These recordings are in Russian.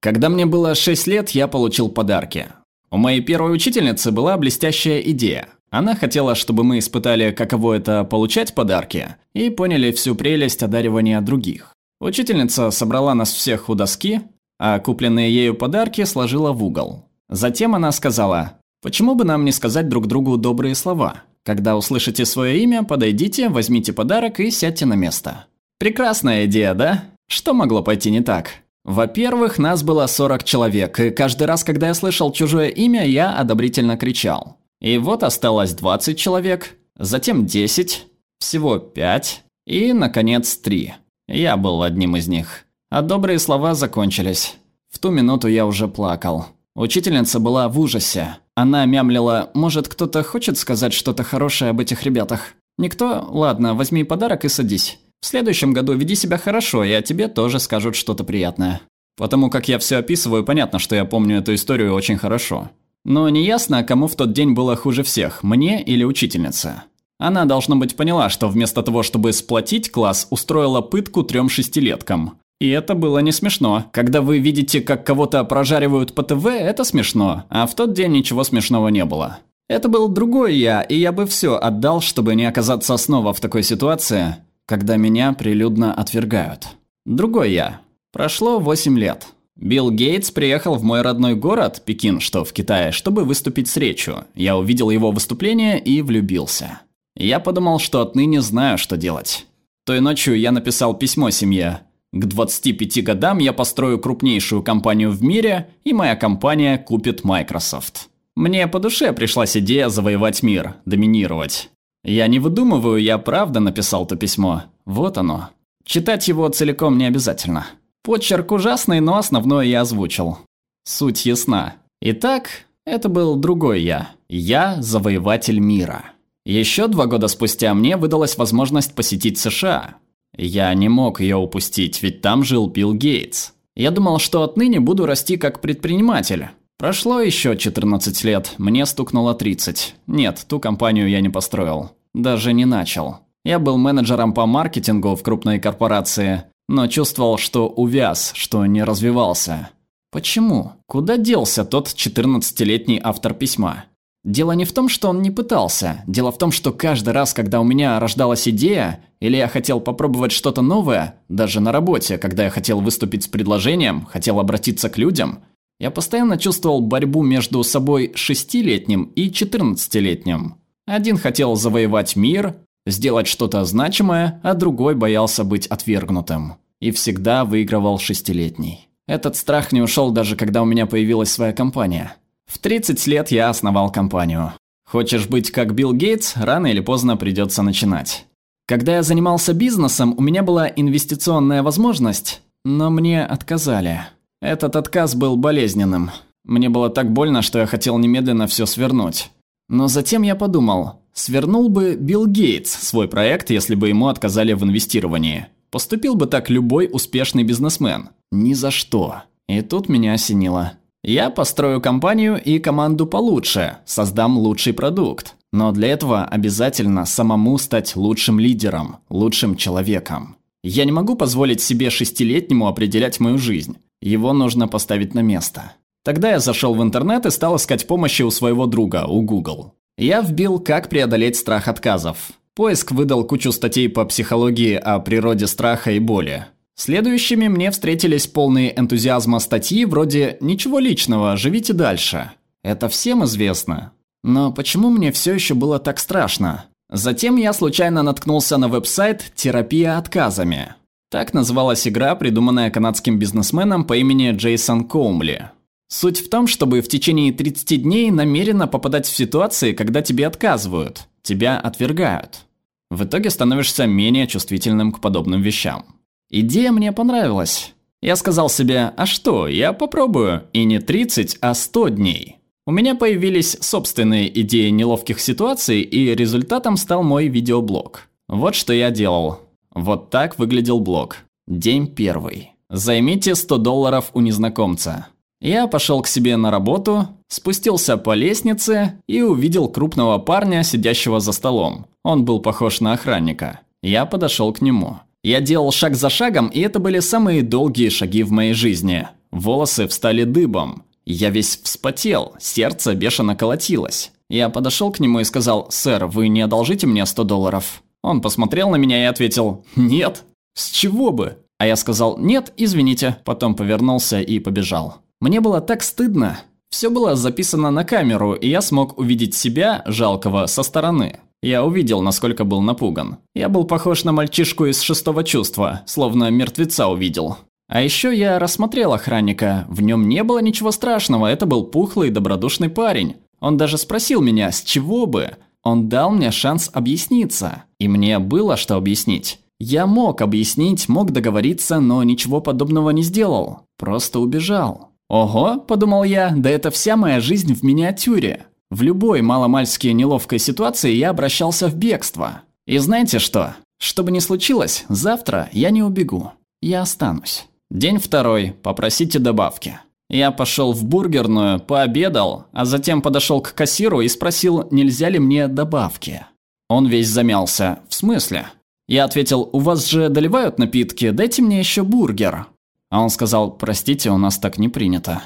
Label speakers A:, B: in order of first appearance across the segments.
A: Когда мне было 6 лет, я получил подарки. У моей первой учительницы была блестящая идея. Она хотела, чтобы мы испытали, каково это получать подарки, и поняли всю прелесть одаривания других. Учительница собрала нас всех у доски, а купленные ею подарки сложила в угол. Затем она сказала, почему бы нам не сказать друг другу добрые слова? Когда услышите свое имя, подойдите, возьмите подарок и сядьте на место. Прекрасная идея, да? Что могло пойти не так? Во-первых, нас было 40 человек, и каждый раз, когда я слышал чужое имя, я одобрительно кричал. И вот осталось 20 человек, затем 10, всего 5 и, наконец, 3. Я был одним из них. А добрые слова закончились. В ту минуту я уже плакал. Учительница была в ужасе. Она мямлила, может, кто-то хочет сказать что-то хорошее об этих ребятах? Никто? Ладно, возьми подарок и садись. В следующем году веди себя хорошо, и о тебе тоже скажут что-то приятное. Потому как я все описываю, понятно, что я помню эту историю очень хорошо. Но неясно, кому в тот день было хуже всех, мне или учительнице. Она, должно быть, поняла, что вместо того, чтобы сплотить класс, устроила пытку трем шестилеткам. И это было не смешно. Когда вы видите, как кого-то прожаривают по ТВ, это смешно, а в тот день ничего смешного не было. Это был другой я, и я бы все отдал, чтобы не оказаться снова в такой ситуации, когда меня прилюдно отвергают. Другой я. Прошло 8 лет. Билл Гейтс приехал в мой родной город, Пекин, что в Китае, чтобы выступить с речью. Я увидел его выступление и влюбился. Я подумал, что отныне знаю, что делать. Той ночью я написал письмо семье. К 25 годам я построю крупнейшую компанию в мире, и моя компания купит Microsoft. Мне по душе пришлась идея завоевать мир, доминировать. Я не выдумываю, я правда написал то письмо. Вот оно. Читать его целиком не обязательно. Почерк ужасный, но основное я озвучил. Суть ясна. Итак, это был другой я. Я завоеватель мира. Еще два года спустя мне выдалась возможность посетить США. Я не мог ее упустить, ведь там жил Билл Гейтс. Я думал, что отныне буду расти как предприниматель. Прошло еще 14 лет, мне стукнуло 30. Нет, ту компанию я не построил. Даже не начал. Я был менеджером по маркетингу в крупной корпорации, но чувствовал, что увяз, что не развивался. Почему? Куда делся тот 14-летний автор письма? Дело не в том, что он не пытался. Дело в том, что каждый раз, когда у меня рождалась идея, или я хотел попробовать что-то новое, даже на работе, когда я хотел выступить с предложением, хотел обратиться к людям, я постоянно чувствовал борьбу между собой шестилетним и четырнадцатилетним. Один хотел завоевать мир, сделать что-то значимое, а другой боялся быть отвергнутым. И всегда выигрывал шестилетний. Этот страх не ушел даже когда у меня появилась своя компания. В 30 лет я основал компанию. Хочешь быть как Билл Гейтс, рано или поздно придется начинать. Когда я занимался бизнесом, у меня была инвестиционная возможность, но мне отказали. Этот отказ был болезненным. Мне было так больно, что я хотел немедленно все свернуть. Но затем я подумал, свернул бы Билл Гейтс свой проект, если бы ему отказали в инвестировании. Поступил бы так любой успешный бизнесмен. Ни за что. И тут меня осенило. Я построю компанию и команду получше, создам лучший продукт. Но для этого обязательно самому стать лучшим лидером, лучшим человеком. Я не могу позволить себе шестилетнему определять мою жизнь. Его нужно поставить на место. Тогда я зашел в интернет и стал искать помощи у своего друга, у Google. Я вбил «Как преодолеть страх отказов». Поиск выдал кучу статей по психологии о природе страха и боли. Следующими мне встретились полные энтузиазма статьи вроде «Ничего личного, живите дальше». Это всем известно. Но почему мне все еще было так страшно? Затем я случайно наткнулся на веб-сайт «Терапия отказами». Так называлась игра, придуманная канадским бизнесменом по имени Джейсон Коумли. Суть в том, чтобы в течение 30 дней намеренно попадать в ситуации, когда тебе отказывают, тебя отвергают. В итоге становишься менее чувствительным к подобным вещам. Идея мне понравилась. Я сказал себе, а что, я попробую, и не 30, а 100 дней. У меня появились собственные идеи неловких ситуаций, и результатом стал мой видеоблог. Вот что я делал. Вот так выглядел блог. День первый. Займите 100 долларов у незнакомца. Я пошел к себе на работу, спустился по лестнице и увидел крупного парня, сидящего за столом. Он был похож на охранника. Я подошел к нему. Я делал шаг за шагом, и это были самые долгие шаги в моей жизни. Волосы встали дыбом. Я весь вспотел, сердце бешено колотилось. Я подошел к нему и сказал, «Сэр, вы не одолжите мне 100 долларов?» Он посмотрел на меня и ответил, «Нет». «С чего бы?» А я сказал, «Нет, извините». Потом повернулся и побежал. Мне было так стыдно. Все было записано на камеру, и я смог увидеть себя, жалкого, со стороны. Я увидел, насколько был напуган. Я был похож на мальчишку из шестого чувства, словно мертвеца увидел. А еще я рассмотрел охранника. В нем не было ничего страшного, это был пухлый добродушный парень. Он даже спросил меня, с чего бы. Он дал мне шанс объясниться. И мне было что объяснить. Я мог объяснить, мог договориться, но ничего подобного не сделал. Просто убежал. «Ого», – подумал я, – «да это вся моя жизнь в миниатюре». В любой маломальски неловкой ситуации я обращался в бегство. И знаете что? Что бы ни случилось, завтра я не убегу. Я останусь. День второй. Попросите добавки. Я пошел в бургерную, пообедал, а затем подошел к кассиру и спросил, нельзя ли мне добавки. Он весь замялся. В смысле? Я ответил, у вас же доливают напитки, дайте мне еще бургер. А он сказал, простите, у нас так не принято.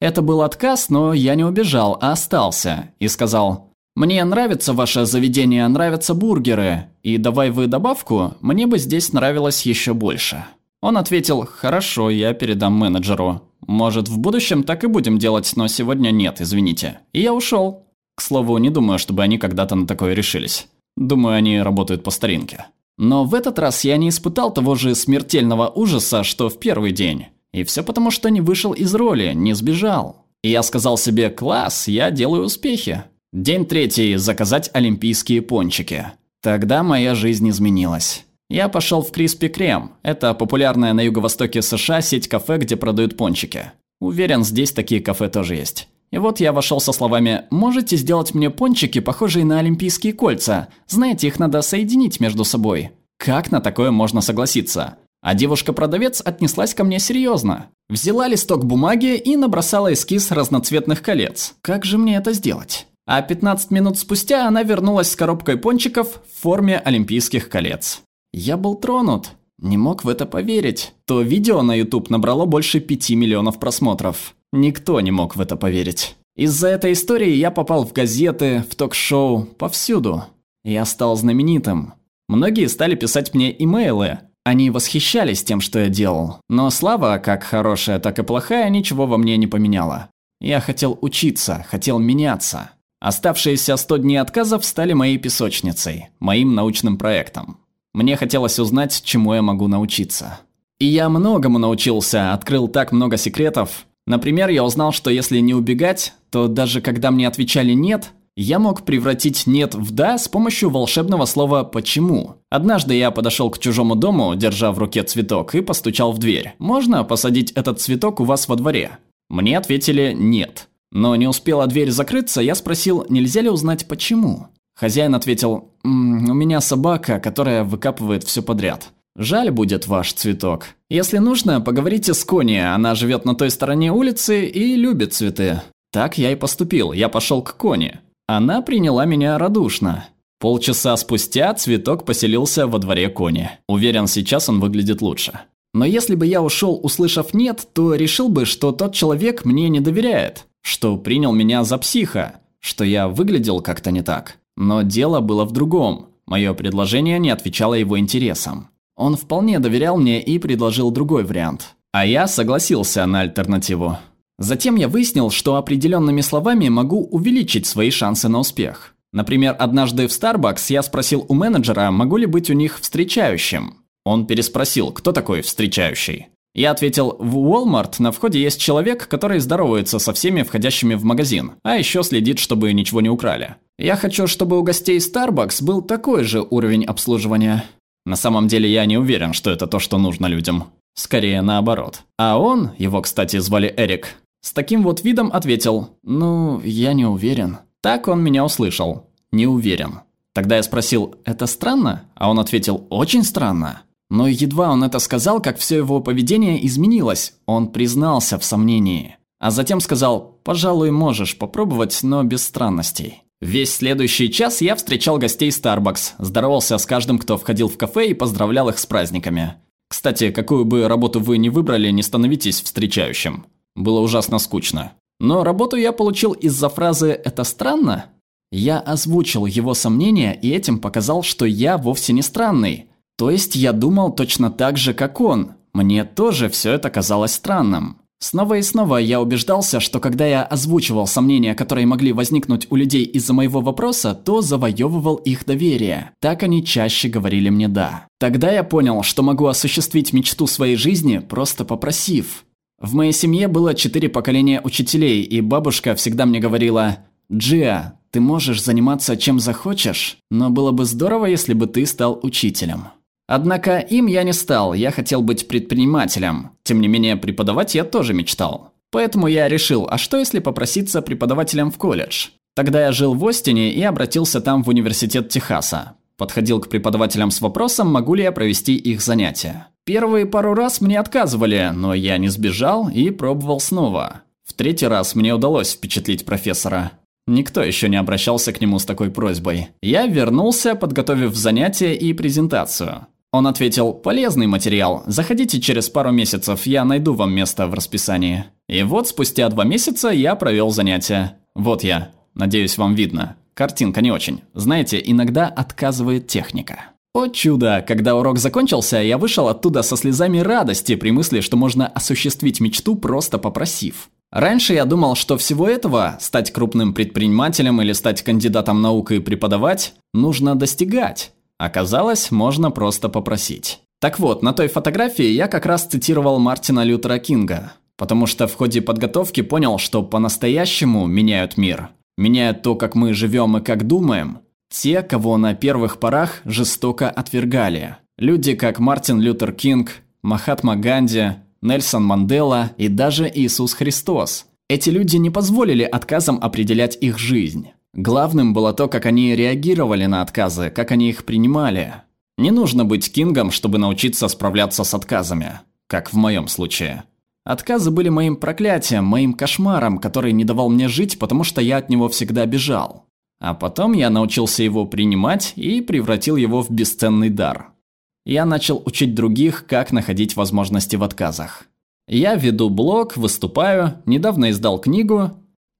A: Это был отказ, но я не убежал, а остался. И сказал, мне нравится ваше заведение, нравятся бургеры. И давай вы добавку, мне бы здесь нравилось еще больше. Он ответил, хорошо, я передам менеджеру. Может, в будущем так и будем делать, но сегодня нет, извините. И я ушел. К слову, не думаю, чтобы они когда-то на такое решились. Думаю, они работают по старинке. Но в этот раз я не испытал того же смертельного ужаса, что в первый день. И все потому, что не вышел из роли, не сбежал. И я сказал себе, класс, я делаю успехи. День третий – заказать олимпийские пончики. Тогда моя жизнь изменилась. Я пошел в Криспи Крем. Это популярная на юго-востоке США сеть кафе, где продают пончики. Уверен, здесь такие кафе тоже есть. И вот я вошел со словами «Можете сделать мне пончики, похожие на олимпийские кольца? Знаете, их надо соединить между собой». Как на такое можно согласиться? А девушка-продавец отнеслась ко мне серьезно. Взяла листок бумаги и набросала эскиз разноцветных колец. Как же мне это сделать? А 15 минут спустя она вернулась с коробкой пончиков в форме олимпийских колец. Я был тронут. Не мог в это поверить. То видео на YouTube набрало больше 5 миллионов просмотров. Никто не мог в это поверить. Из-за этой истории я попал в газеты, в ток-шоу, повсюду. Я стал знаменитым. Многие стали писать мне имейлы. Они восхищались тем, что я делал. Но слава, как хорошая, так и плохая, ничего во мне не поменяла. Я хотел учиться, хотел меняться. Оставшиеся 100 дней отказов стали моей песочницей, моим научным проектом. Мне хотелось узнать, чему я могу научиться. И я многому научился, открыл так много секретов. Например, я узнал, что если не убегать, то даже когда мне отвечали «нет», я мог превратить «нет» в «да» с помощью волшебного слова «почему». Однажды я подошел к чужому дому, держа в руке цветок, и постучал в дверь. «Можно посадить этот цветок у вас во дворе?» Мне ответили «нет». Но не успела дверь закрыться, я спросил, нельзя ли узнать почему. Хозяин ответил, «М -м, «У меня собака, которая выкапывает все подряд. Жаль будет ваш цветок. Если нужно, поговорите с Кони, она живет на той стороне улицы и любит цветы». Так я и поступил, я пошел к Кони. Она приняла меня радушно. Полчаса спустя цветок поселился во дворе Кони. Уверен, сейчас он выглядит лучше. Но если бы я ушел, услышав «нет», то решил бы, что тот человек мне не доверяет, что принял меня за психа, что я выглядел как-то не так. Но дело было в другом. Мое предложение не отвечало его интересам. Он вполне доверял мне и предложил другой вариант. А я согласился на альтернативу. Затем я выяснил, что определенными словами могу увеличить свои шансы на успех. Например, однажды в Starbucks я спросил у менеджера, могу ли быть у них встречающим. Он переспросил, кто такой встречающий. Я ответил, в Walmart на входе есть человек, который здоровается со всеми входящими в магазин, а еще следит, чтобы ничего не украли. Я хочу, чтобы у гостей Starbucks был такой же уровень обслуживания. На самом деле я не уверен, что это то, что нужно людям. Скорее наоборот. А он, его, кстати, звали Эрик, с таким вот видом ответил, ну, я не уверен. Так он меня услышал. Не уверен. Тогда я спросил, это странно? А он ответил, очень странно. Но едва он это сказал, как все его поведение изменилось. Он признался в сомнении. А затем сказал, пожалуй, можешь попробовать, но без странностей. Весь следующий час я встречал гостей Starbucks, здоровался с каждым, кто входил в кафе и поздравлял их с праздниками. Кстати, какую бы работу вы ни выбрали, не становитесь встречающим. Было ужасно скучно. Но работу я получил из-за фразы «это странно». Я озвучил его сомнения и этим показал, что я вовсе не странный. То есть я думал точно так же, как он. Мне тоже все это казалось странным. Снова и снова я убеждался, что когда я озвучивал сомнения, которые могли возникнуть у людей из-за моего вопроса, то завоевывал их доверие. Так они чаще говорили мне «да». Тогда я понял, что могу осуществить мечту своей жизни, просто попросив. В моей семье было четыре поколения учителей, и бабушка всегда мне говорила «Джиа, ты можешь заниматься чем захочешь, но было бы здорово, если бы ты стал учителем». Однако им я не стал, я хотел быть предпринимателем. Тем не менее, преподавать я тоже мечтал. Поэтому я решил, а что если попроситься преподавателем в колледж? Тогда я жил в Остине и обратился там в университет Техаса. Подходил к преподавателям с вопросом, могу ли я провести их занятия. Первые пару раз мне отказывали, но я не сбежал и пробовал снова. В третий раз мне удалось впечатлить профессора. Никто еще не обращался к нему с такой просьбой. Я вернулся, подготовив занятие и презентацию. Он ответил, полезный материал, заходите через пару месяцев, я найду вам место в расписании. И вот спустя два месяца я провел занятия. Вот я. Надеюсь, вам видно. Картинка не очень. Знаете, иногда отказывает техника. О чудо! Когда урок закончился, я вышел оттуда со слезами радости при мысли, что можно осуществить мечту, просто попросив. Раньше я думал, что всего этого, стать крупным предпринимателем или стать кандидатом наук и преподавать, нужно достигать. Оказалось, можно просто попросить. Так вот, на той фотографии я как раз цитировал Мартина Лютера Кинга, потому что в ходе подготовки понял, что по-настоящему меняют мир. Меняют то, как мы живем и как думаем. Те, кого на первых порах жестоко отвергали. Люди, как Мартин Лютер Кинг, Махатма Ганди, Нельсон Мандела и даже Иисус Христос. Эти люди не позволили отказам определять их жизнь. Главным было то, как они реагировали на отказы, как они их принимали. Не нужно быть кингом, чтобы научиться справляться с отказами, как в моем случае. Отказы были моим проклятием, моим кошмаром, который не давал мне жить, потому что я от него всегда бежал. А потом я научился его принимать и превратил его в бесценный дар. Я начал учить других, как находить возможности в отказах. Я веду блог, выступаю, недавно издал книгу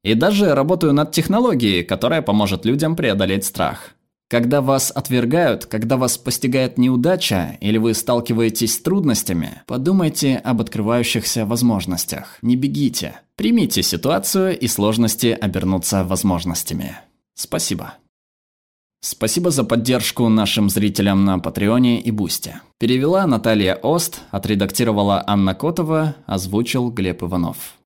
A: и даже работаю над технологией, которая поможет людям преодолеть страх. Когда вас отвергают, когда вас постигает неудача или вы сталкиваетесь с трудностями, подумайте об открывающихся возможностях. Не бегите. Примите ситуацию и сложности обернуться возможностями. Спасибо. Спасибо за поддержку нашим зрителям на Патреоне и Бусте. Перевела Наталья Ост, отредактировала Анна Котова, озвучил Глеб Иванов.